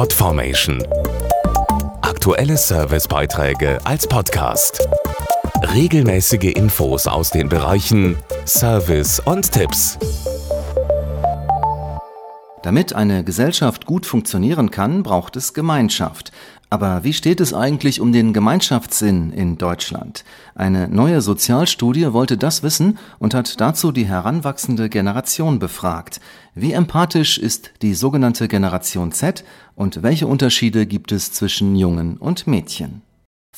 Podformation. Aktuelle Servicebeiträge als Podcast. Regelmäßige Infos aus den Bereichen Service und Tipps. Damit eine Gesellschaft gut funktionieren kann, braucht es Gemeinschaft. Aber wie steht es eigentlich um den Gemeinschaftssinn in Deutschland? Eine neue Sozialstudie wollte das wissen und hat dazu die heranwachsende Generation befragt. Wie empathisch ist die sogenannte Generation Z und welche Unterschiede gibt es zwischen Jungen und Mädchen?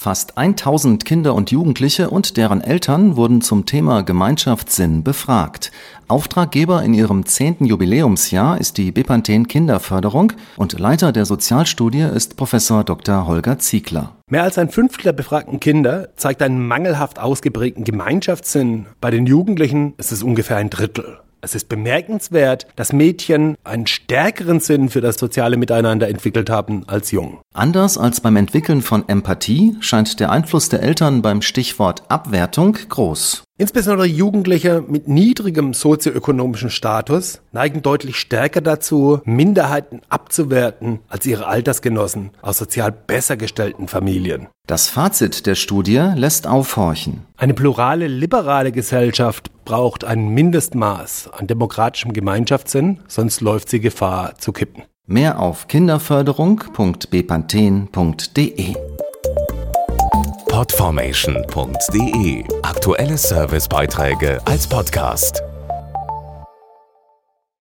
Fast 1000 Kinder und Jugendliche und deren Eltern wurden zum Thema Gemeinschaftssinn befragt. Auftraggeber in ihrem zehnten Jubiläumsjahr ist die Bepanthen Kinderförderung und Leiter der Sozialstudie ist Professor Dr. Holger Ziegler. Mehr als ein Fünftel der befragten Kinder zeigt einen mangelhaft ausgeprägten Gemeinschaftssinn. Bei den Jugendlichen ist es ungefähr ein Drittel. Es ist bemerkenswert, dass Mädchen einen stärkeren Sinn für das soziale Miteinander entwickelt haben als Jungen. Anders als beim Entwickeln von Empathie scheint der Einfluss der Eltern beim Stichwort Abwertung groß. Insbesondere Jugendliche mit niedrigem sozioökonomischen Status neigen deutlich stärker dazu, Minderheiten abzuwerten als ihre Altersgenossen aus sozial besser gestellten Familien. Das Fazit der Studie lässt aufhorchen. Eine plurale, liberale Gesellschaft braucht ein Mindestmaß an demokratischem Gemeinschaftssinn, sonst läuft sie Gefahr zu kippen. Mehr auf kinderförderung.bepanthen.de Podformation.de Aktuelle Servicebeiträge als Podcast.